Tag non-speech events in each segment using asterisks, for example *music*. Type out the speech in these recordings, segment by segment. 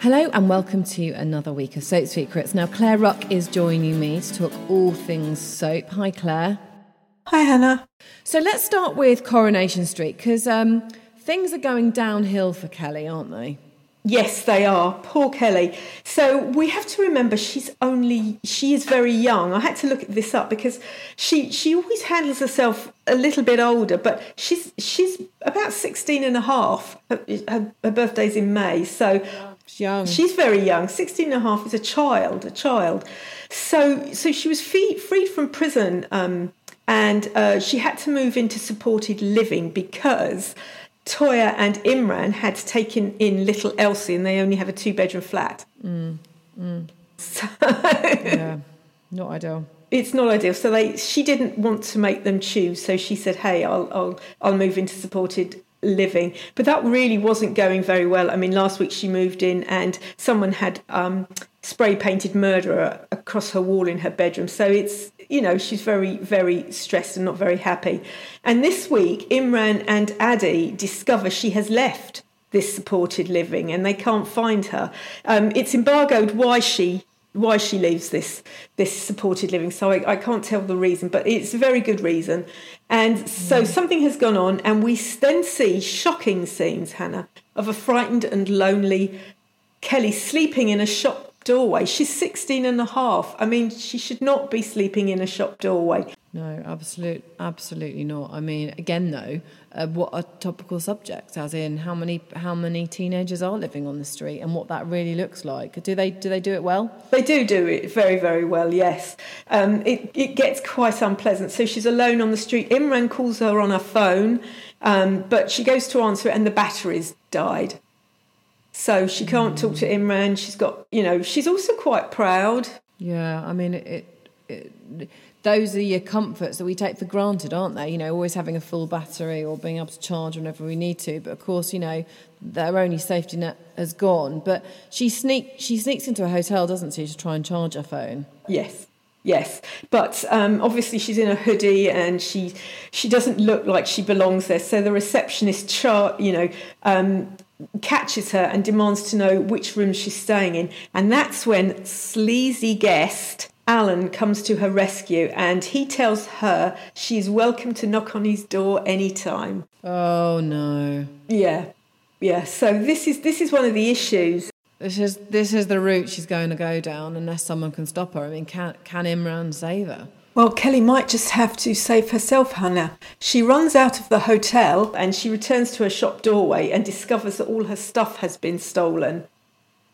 Hello and welcome to another week of Soap Secrets. Now, Claire Rock is joining me to talk all things soap. Hi, Claire. Hi, Hannah. So let's start with Coronation Street because um, things are going downhill for Kelly, aren't they? Yes, they are. Poor Kelly. So we have to remember she's only she is very young. I had to look this up because she she always handles herself a little bit older, but she's she's about 16 and a half. Her, her, her birthday's in May. So She's young. She's very young. 16 and a half is a child, a child. So so she was free, freed from prison um, and uh, she had to move into supported living because Toyah and Imran had taken in little Elsie and they only have a two bedroom flat. Mm, So *laughs* yeah, not ideal. it's not ideal. So they she didn't want to make them choose. So she said, "Hey, I'll I'll I'll move into supported living." But that really wasn't going very well. I mean, last week she moved in and someone had um, spray painted murderer across her wall in her bedroom. So it's you know she's very very stressed and not very happy. And this week, Imran and Addy discover she has left this supported living and they can't find her. Um, it's embargoed why she why she leaves this this supported living. So I, I can't tell the reason, but it's a very good reason. And so mm. something has gone on, and we then see shocking scenes, Hannah, of a frightened and lonely Kelly sleeping in a shop doorway. She's 16 and a half. I mean, she should not be sleeping in a shop doorway. No, absolute, absolutely not. I mean, again, though, uh, what are topical subjects? As in, how many how many teenagers are living on the street, and what that really looks like? Do they do they do it well? They do do it very, very well, yes. Um, it, it gets quite unpleasant. So she's alone on the street. Imran calls her on her phone, um, but she goes to answer it and the battery's died. So she can't talk to Imran. She's got, you know, she's also quite proud. Yeah, I mean, it, it, it, those are your comforts that we take for granted, aren't they? You know, always having a full battery or being able to charge whenever we need to. But of course, you know, their only safety net has gone. But she sneak she sneaks into a hotel, doesn't she, to try and charge her phone? Yes. Yes, but um, obviously she's in a hoodie and she she doesn't look like she belongs there. So the receptionist chart, you know, um, catches her and demands to know which room she's staying in, and that's when sleazy guest Alan comes to her rescue and he tells her she's welcome to knock on his door anytime. Oh no. Yeah, yeah. So this is this is one of the issues. This is this is the route she's going to go down unless someone can stop her. I mean, can can Imran save her? Well, Kelly might just have to save herself, Hannah. She runs out of the hotel and she returns to her shop doorway and discovers that all her stuff has been stolen.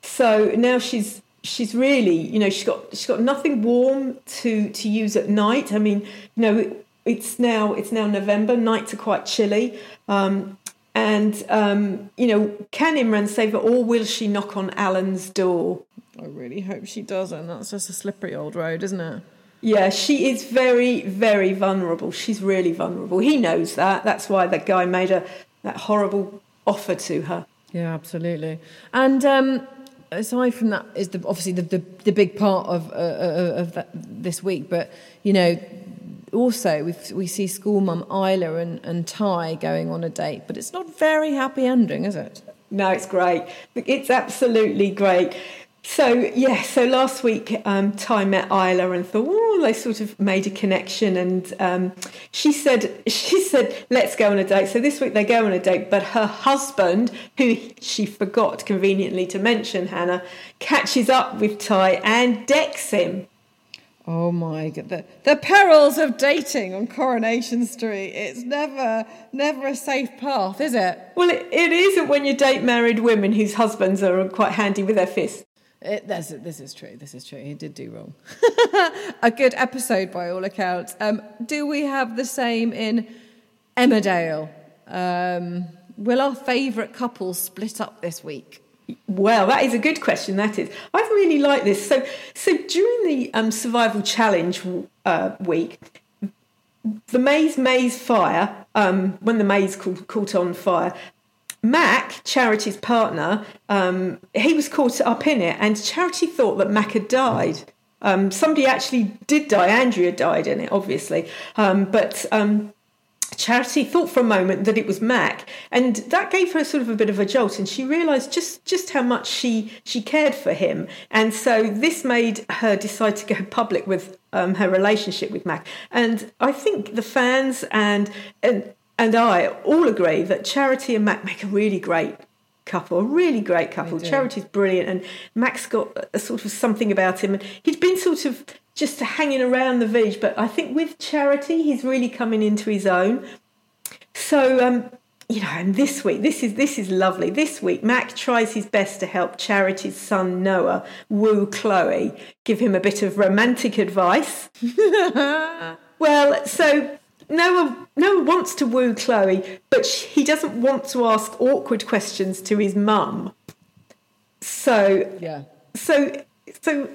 So now she's she's really, you know, she's got she's got nothing warm to to use at night. I mean, you know, it's now it's now November. Nights are quite chilly. Um, and um, you know, can Imran save her, or will she knock on Alan's door? I really hope she doesn't. That's just a slippery old road, isn't it? Yeah, she is very, very vulnerable. She's really vulnerable. He knows that. That's why that guy made a that horrible offer to her. Yeah, absolutely. And um, aside from that, is the obviously the the, the big part of uh, of that, this week. But you know, also we we see school mum Isla and and Ty going on a date, but it's not very happy ending, is it? No, it's great. It's absolutely great. So yeah, so last week um, Ty met Isla and thought, oh, they sort of made a connection, and um, she said, *laughs* she said, let's go on a date. So this week they go on a date, but her husband, who she forgot conveniently to mention, Hannah, catches up with Ty and decks him. Oh my god, the, the perils of dating on Coronation Street. It's never, never a safe path, is it? Well, it, it isn't when you date married women whose husbands are quite handy with their fists. It, this is true. This is true. He did do wrong. *laughs* a good episode by all accounts. Um, do we have the same in Emmerdale? Um, will our favourite couples split up this week? Well, that is a good question. That is. I really like this. So, so during the um, survival challenge uh, week, the Maze Maze fire, um, when the maze caught, caught on fire, Mack, Charity's partner, um, he was caught up in it, and Charity thought that Mack had died. Um, somebody actually did die. Andrea died in it, obviously, um, but um, Charity thought for a moment that it was Mack, and that gave her sort of a bit of a jolt, and she realised just just how much she she cared for him, and so this made her decide to go public with um, her relationship with Mack. And I think the fans and and and I all agree that Charity and Mack make a really great couple, a really great couple. Charity's brilliant, and Mack's got a sort of something about him, and he'd been sort of just hanging around the village. But I think with Charity, he's really coming into his own. So, um, you know, and this week, this is this is lovely. This week, Mack tries his best to help Charity's son Noah woo Chloe, give him a bit of romantic advice. *laughs* *laughs* well, so Noah one wants to woo Chloe, but he doesn't want to ask awkward questions to his mum. So Yeah. so so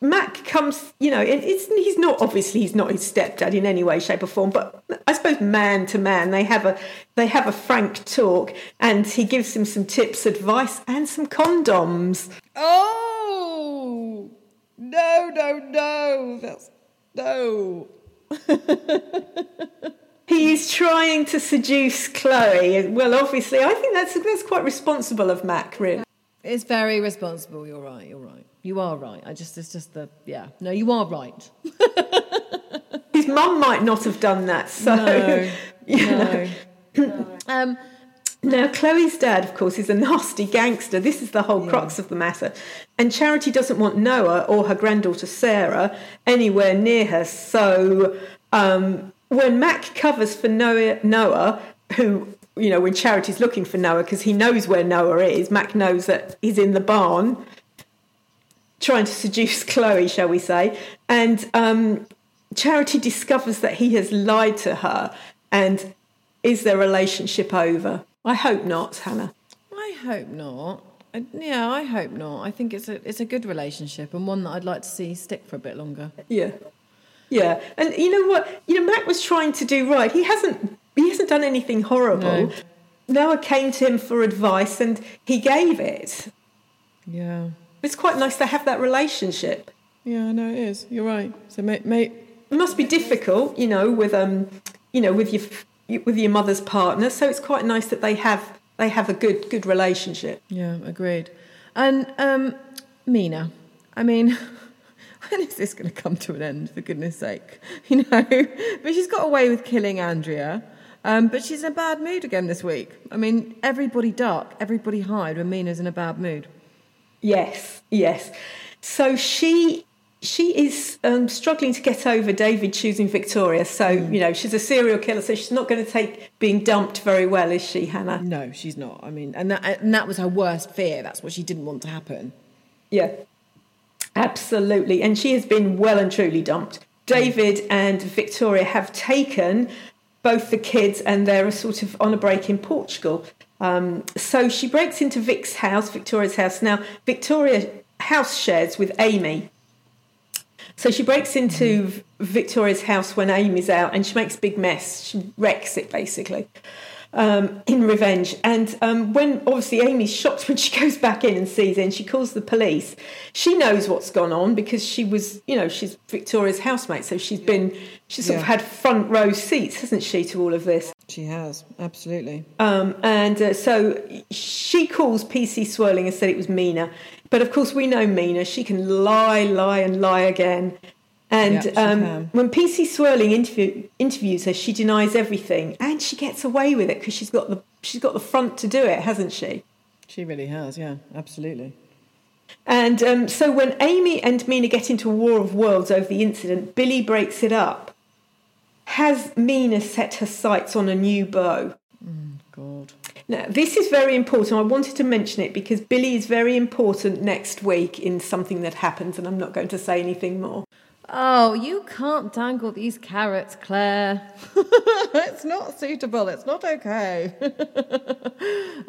Mack comes, you know, he's not obviously he's not his stepdad in any way, shape, or form, but I suppose man to man they have a they have a frank talk, and he gives him some tips, advice, and some condoms. Oh no, no, no! That's no. *laughs* He is trying to seduce Chloe. Well, obviously, I think that's that's quite responsible of Mack, really. It's very responsible. You're right. You're right. You are right. I just it's just the yeah. No, you are right. *laughs* His mum might not have done that, so No, *laughs* you know. no. um, Now, Chloe's dad, of course, is a nasty gangster. This is the whole crux of the matter. And Charity doesn't want Noah or her granddaughter Sarah anywhere near her. So um, when Mack covers for Noah, Noah, who, you know, when Charity's looking for Noah because he knows where Noah is, Mack knows that he's in the barn trying to seduce *laughs* Chloe, shall we say. And um, Charity discovers that he has lied to her. And is their relationship over? I hope not, Hannah. I hope not. I, yeah, I hope not. I think it's a it's a good relationship and one that I'd like to see stick for a bit longer. Yeah. Yeah. And you know what? You know, Mack was trying to do right. He hasn't he hasn't done anything horrible. No. Noah came to him for advice and he gave it. Yeah. It's quite nice to have that relationship. Yeah, I know it is. You're right. So, mate, mate. It must be difficult, you know, with um, you know, with your with your mother's partner. So it's quite nice that they have they have a good good relationship. Yeah, agreed. And um, Meena, I mean, *laughs* when is this going to come to an end? For goodness' sake, *laughs* you know. but she's got away with killing Andrea. Um, but she's in a bad mood again this week. I mean, everybody duck, everybody hide when Meena's in a bad mood. Yes, yes. So she she is um, struggling to get over David choosing Victoria. So you know she's a serial killer, so she's not going to take being dumped very well, is she, Hannah? No, she's not. I mean, and that, and that was her worst fear. That's what she didn't want to happen. Yeah, absolutely. And she has been well and truly dumped. David and Victoria have taken both the kids, and they're sort of on a break in Portugal. Um, so she breaks into Vic's house, Victoria's house. Now, Victoria house shares with Amy. So she breaks into V- Victoria's house when Amy's out and she makes a big mess. She wrecks it basically um, in revenge. And um, when obviously Amy's shocked *laughs* when she goes back in and sees it and she calls the police, she knows what's gone on because she was, you know, she's Victoria's housemate. So she's been, she's sort of had front row seats, hasn't she, to all of this? She has, absolutely. Um, and uh, so she calls PC Swirling and said it was Meena. But of course, we know Meena. She can lie, lie, and lie again. And Yeah, um, when PC Swirling interview, interviews her, she denies everything, and she gets away with it because she's got the she's got the front to do it, hasn't she? She really has, yeah, absolutely. And um, so when Amy and Meena get into a war of worlds over the incident, Billy breaks it up. Has Meena set her sights on a new beau? God. Now, this is very important. I wanted to mention it because Billy is very important next week in something that happens, and I'm not going to say anything more. Oh, you can't dangle these carrots, Claire. *laughs* it's not suitable. It's not okay.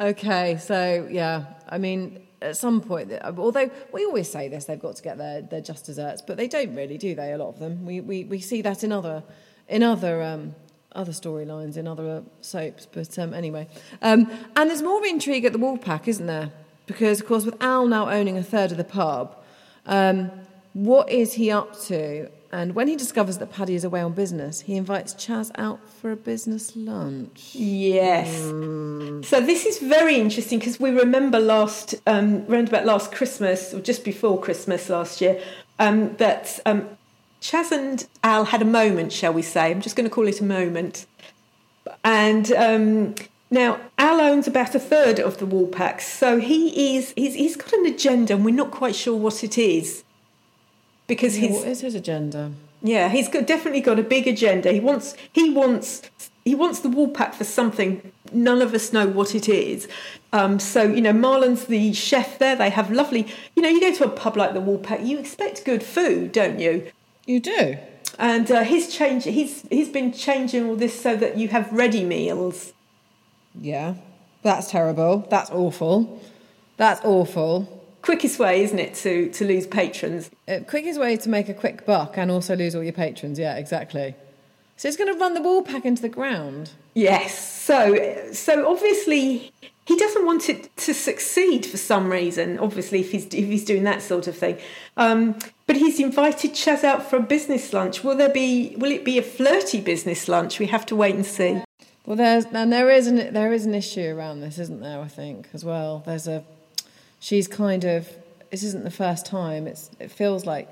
*laughs* okay, so yeah, I mean, at some point, although we always say this, they've got to get their, their just desserts, but they don't really, do they? A lot of them. We we, we see that in other in other um, other storylines in other soaps. But um, anyway, um, and there's more intrigue at the Woolpack, isn't there? Because of course, with Al now owning a third of the pub. Um, what is he up to And when he discovers that Paddy is away on business, he invites Chas out for a business lunch. Yes. So this is very interesting because we remember last, um, around about last Christmas or just before Christmas last year, um, that um, Chas and Al had a moment, shall we say? I'm just going to call it a moment. And um, now Al owns about a third of the Woolpacks, so he is he's, he's got an agenda, and we're not quite sure what it is because Yeah, what is his agenda? yeah, he's got, definitely got a big agenda. He wants he wants he wants the Woolpack for something. None of us know what it is. Um, so you know, Marlon's the chef there. They have lovely. You know, you go to a pub like the Woolpack, you expect good food, don't you? You do? And uh, he's changed. He's he's been changing all this so that you have ready meals. Yeah. That's terrible. That's awful. That's awful. Quickest way, isn't it, to to lose patrons? Uh, quickest way to make a quick buck and also lose all your patrons. Yeah, exactly. So it's going to run the Woolpack into the ground. Yes. So so obviously he doesn't want it to succeed for some reason. Obviously, if he's if he's doing that sort of thing. Um, but he's invited Chas out for a business lunch. Will there be? Will it be a flirty business lunch? We have to wait and see. Well, there's and there is an there is an issue around this, isn't there? I think as well. There's a she's kind of this isn't the first time. It's it feels like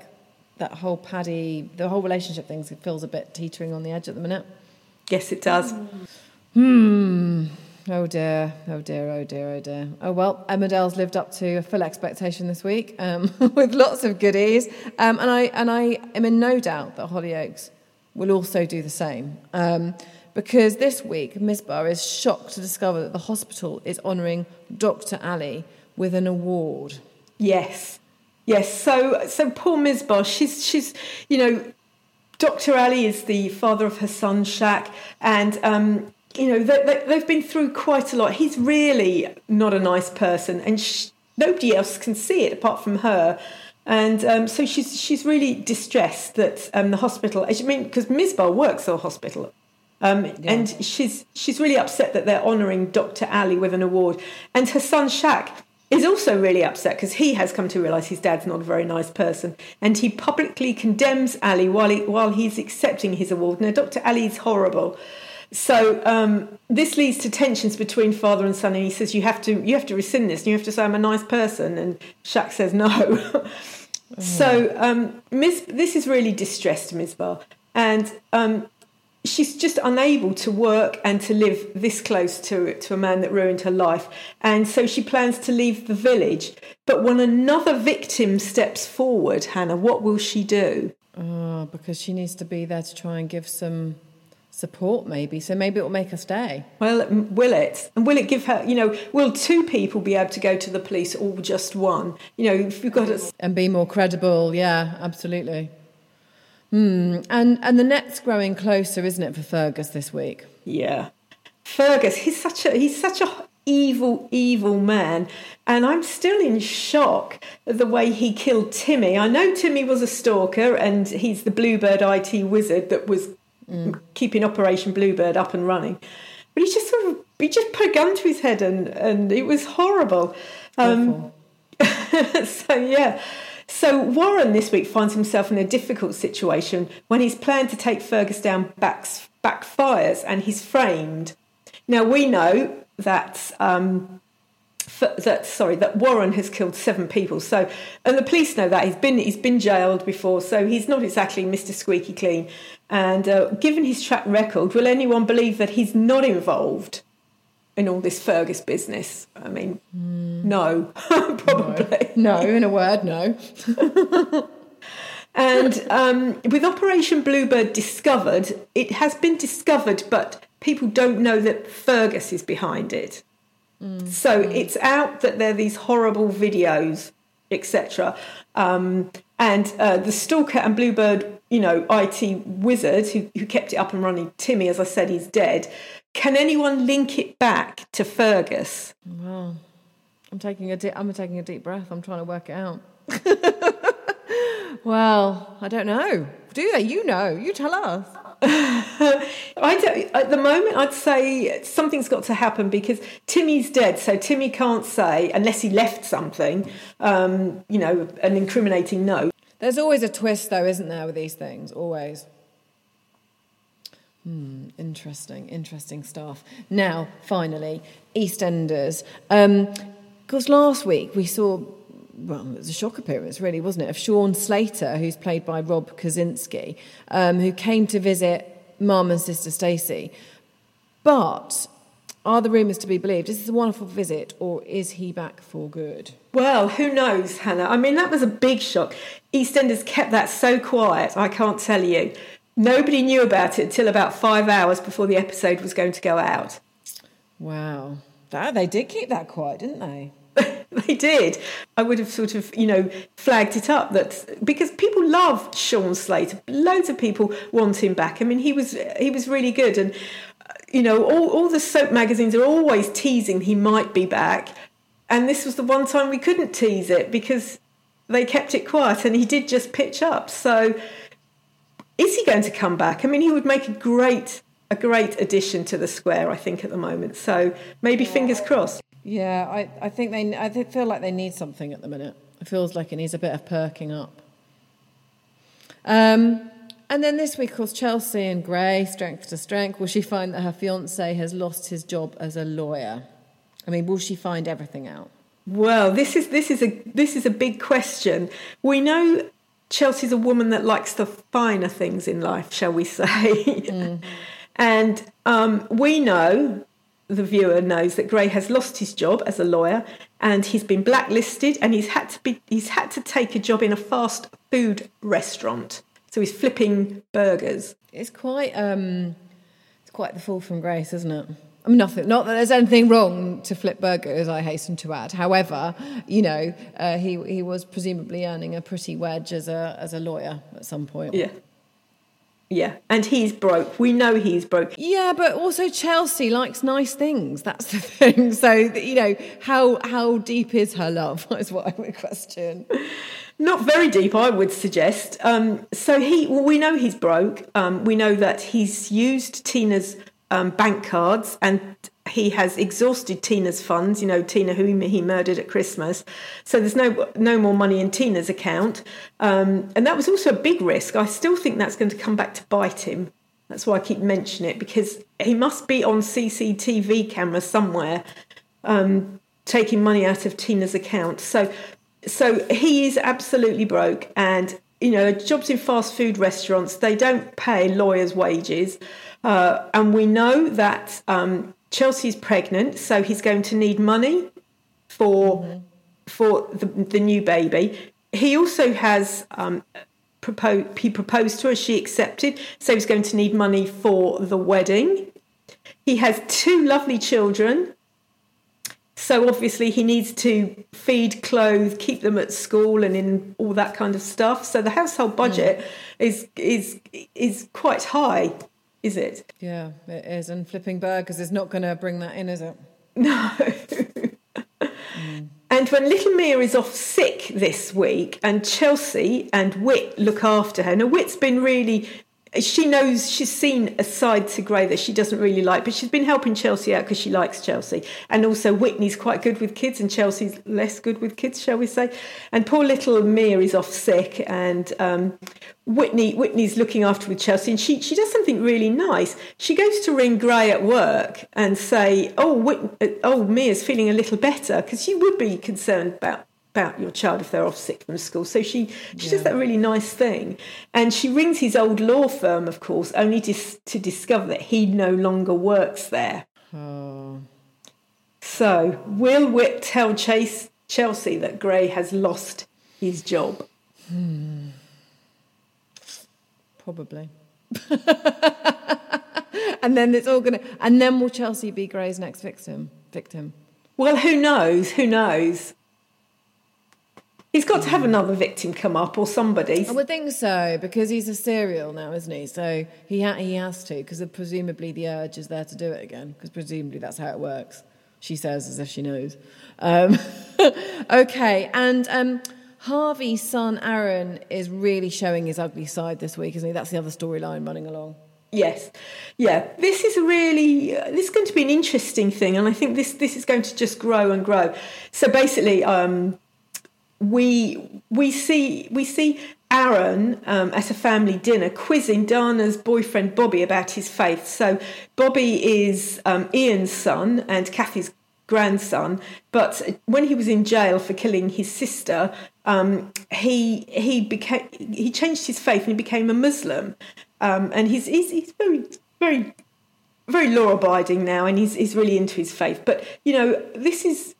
that whole Paddy the whole relationship thing feels a bit teetering on the edge at the minute. Yes, it does. Hmm. Oh dear. Oh dear. Oh dear. Oh dear. Oh well. Emmerdale's lived up to a full expectation this week um, *laughs* with lots of goodies, um, and I and I am in no doubt that Hollyoaks will also do the same. Um, because this week, Misbah is shocked to discover that the hospital is honouring Dr. Ali with an award. Yes, yes. So so poor Misbah. She's she's you know Dr. Ali is the father of her son Shaq, and um, you know they, they, they've been through quite a lot. He's really not a nice person, and sh- nobody else can see it apart from her. And um, so she's she's really distressed that um, the hospital. I mean, because Misbah works at a hospital, um, and she's she's really upset that they're honouring Dr. Ali with an award, and her son Shaq is also really upset because he has come to realise his dad's not a very nice person, and he publicly condemns Ali while he, while he's accepting his award. Now, Dr. Ali is horrible. So um, this leads to tensions between father and son, and he says you have to you have to rescind this, and you have to say I'm a nice person, and Shaq says no. *laughs* So um, Ms. this is really distressed Misbah, and um, she's just unable to work and to live this close to to a man that ruined her life, and so she plans to leave the village. But when another victim steps forward, Hannah, what will she do? Oh, because she needs to be there to try and give some support, maybe. So maybe it will make her stay. Well, will it? And will it give her? You know, will two people be able to go to the police, or just one? You know, if you've got a and be more credible. Yeah, absolutely. Hmm. And and the net's growing closer, isn't it, for Fergus this week? Yeah. Fergus, he's such a he's such a evil, evil man. And I'm still in shock at the way he killed Timmy. I know Timmy was a stalker and he's the Bluebird IT wizard that was keeping Operation Bluebird up and running. But he just sort of he just put a gun to his head and, and it was horrible. Um, *laughs* so yeah. So Warren this week finds himself in a difficult situation when his plan to take Fergus down backs, backfires and he's framed. Now we know that um, f- that sorry that Warren has killed seven people. So and the police know that he's been he's been jailed before, so he's not exactly Mr. Squeaky Clean. And uh, given his track record, will anyone believe that he's not involved in all this Fergus business? I mean, no, *laughs* probably. No, in a word, no. *laughs* And um, with Operation Bluebird discovered, it has been discovered, but people don't know that Fergus is behind it. So it's out that there are these horrible videos, etc. Um, and uh, the Stalker and Bluebird, you know, IT wizard who, who kept it up and running, Timmy, as I said, he's dead. Can anyone link it back to Fergus? Wow. I'm taking a deep, I'm taking a deep breath. I'm trying to work it out. *laughs* well, I don't know. Do they? You know. You tell us. *laughs* I at the moment, I'd say something's got to happen because Timmy's dead, so Timmy can't say unless he left something, um, you know, an incriminating note. There's always a twist, though, isn't there, with these things? Always. Hmm, interesting, interesting stuff. Now, finally, EastEnders. Um, because last week we saw, well, it was a shock appearance, really, wasn't it, of Sean Slater, who's played by Rob Kazinsky, um, who came to visit mum and sister Stacey. But are the rumours to be believed? Is this a wonderful visit, or is he back for good? Well, who knows, Hannah? I mean, that was a big shock. EastEnders kept that so quiet, I can't tell you. Nobody knew about it until about five hours before the episode was going to go out. Wow. That, they did keep that quiet, didn't they? *laughs* they did. I would have sort of, you know, flagged it up that because people love Sean Slater. Loads of people want him back. I mean, he was he was really good, and uh, you know, all all the soap magazines are always teasing he might be back, and this was the one time we couldn't tease it because they kept it quiet, and he did just pitch up. So is he going to come back? I mean, he would make a great a great addition to the square, I think, at the moment. So maybe fingers crossed. Yeah, I, I think they I feel like they need something at the minute. It feels like it needs a bit of perking up. Um, and then this week, of course, Chelsea and Gray, strength to strength. Will she find that her fiance has lost his job as a lawyer? I mean, will she find everything out? Well, this is this is a this is a big question. We know Chelsea's a woman that likes the finer things in life, shall we say? Mm. *laughs* and um, we know, the viewer knows that Gray has lost his job as a lawyer, and he's been blacklisted, and he's had to be he's had to take a job in a fast food restaurant. So he's flipping burgers. It's quite um, it's quite the fall from grace, isn't it? I mean, nothing. Not that there's anything wrong to flip burgers. I hasten to add. However, you know, uh, he he was presumably earning a pretty wedge as a as a lawyer at some point. Yeah. Yeah, and he's broke. We know he's broke. Yeah, but also Chelsea likes nice things. That's the *laughs* thing. So you know, how how deep is her love? *laughs* Is what I would question. Not very deep, I would suggest. Um, so he, well, we know he's broke. Um, we know that he's used Tina's um, bank cards and he has exhausted Tina's funds. You know, Tina, who he murdered at Christmas. So there's no no more money in Tina's account, um, and that was also a big risk. I still think that's going to come back to bite him. That's why I keep mentioning it because he must be on CCTV camera somewhere, um, taking money out of Tina's account. So, so he is absolutely broke, and you know, jobs in fast food restaurants they don't pay lawyers' wages. Uh, and we know that um, Chelsea's pregnant, so he's going to need money for mm-hmm. for the, the, new baby. He also has um, proposed. He proposed to her. She accepted. So he's going to need money for the wedding. He has two lovely children. So obviously he needs to feed, clothe, keep them at school, and in all that kind of stuff. So the household budget mm. is is is quite high is it? Yeah, it is. And flipping burgers is not going to bring that in, is it? *laughs* No. mm. And when little Mia is off sick this week, and Chelsea and Whit look after her. Now, Whit's been really she knows she's seen a side to Gray that she doesn't really like, but she's been helping Chelsea out because she likes Chelsea. And also, Whitney's quite good with kids, and Chelsea's less good with kids, shall we say? And poor little Mia is off sick, and um, Whitney Whitney's looking after with Chelsea, and she she does something really nice. She goes to ring Gray at work and say, "Oh, Whit, oh, Mia's feeling a little better," because she would be concerned about about your child if they're off sick from school. So she she yeah. does that really nice thing, and she rings his old law firm, of course, only dis- to discover that he no longer works there. Oh. So will Whit tell Chase Chelsea that Gray has lost his job? Hmm. Probably. *laughs* and then it's all gonna. And then will Chelsea be Gray's next victim? Victim. Well, who knows? Who knows? He's got to have another victim come up or somebody. I would think so because he's a serial now, isn't he? So he ha- he has to because presumably the urge is there to do it again because presumably that's how it works. She says as if she knows. Um, *laughs* okay, and um, Harvey's son Aaron is really showing his ugly side this week, isn't he? That's the other storyline running along. Yes, yeah. This is really uh, this is going to be an interesting thing, and I think this this is going to just grow and grow. So basically. Um, we we see we see Aaron um, at a family dinner quizzing Dana's boyfriend Bobby about his faith. So Bobby is um, Ian's son and Kathy's grandson, but when he was in jail for killing his sister, um, he he became he changed his faith and he became a Muslim, um, and he's, he's he's very very very law abiding now, and he's he's really into his faith. But you know, this is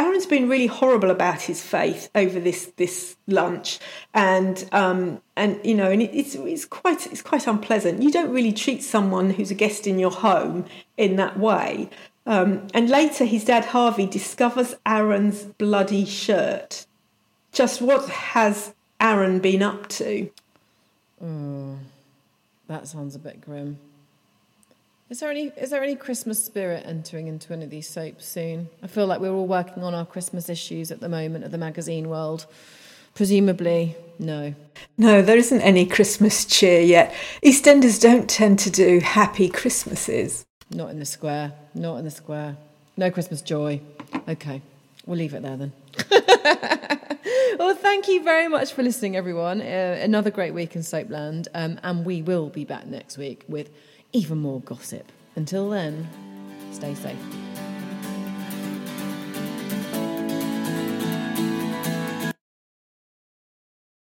Aaron's been really horrible about his faith over this this lunch, and um, and you know, and it, it's it's quite it's quite unpleasant. You don't really treat someone who's a guest in your home in that way. Um, and later, his dad Harvey discovers Aaron's bloody shirt. Just what has Aaron been up to? Mm, that sounds a bit grim. Is there any is there any Christmas spirit entering into any of these soaps soon? I feel like we're all working on our Christmas issues at the moment of the magazine world. Presumably, no. No, there isn't any Christmas cheer yet. EastEnders don't tend to do happy Christmases. Not in the square. Not in the square. No Christmas joy. Okay, we'll leave it there then. *laughs* well, thank you very much for listening, everyone. Uh, another great week in Soapland, um, and we will be back next week with even more gossip. Until then, stay safe.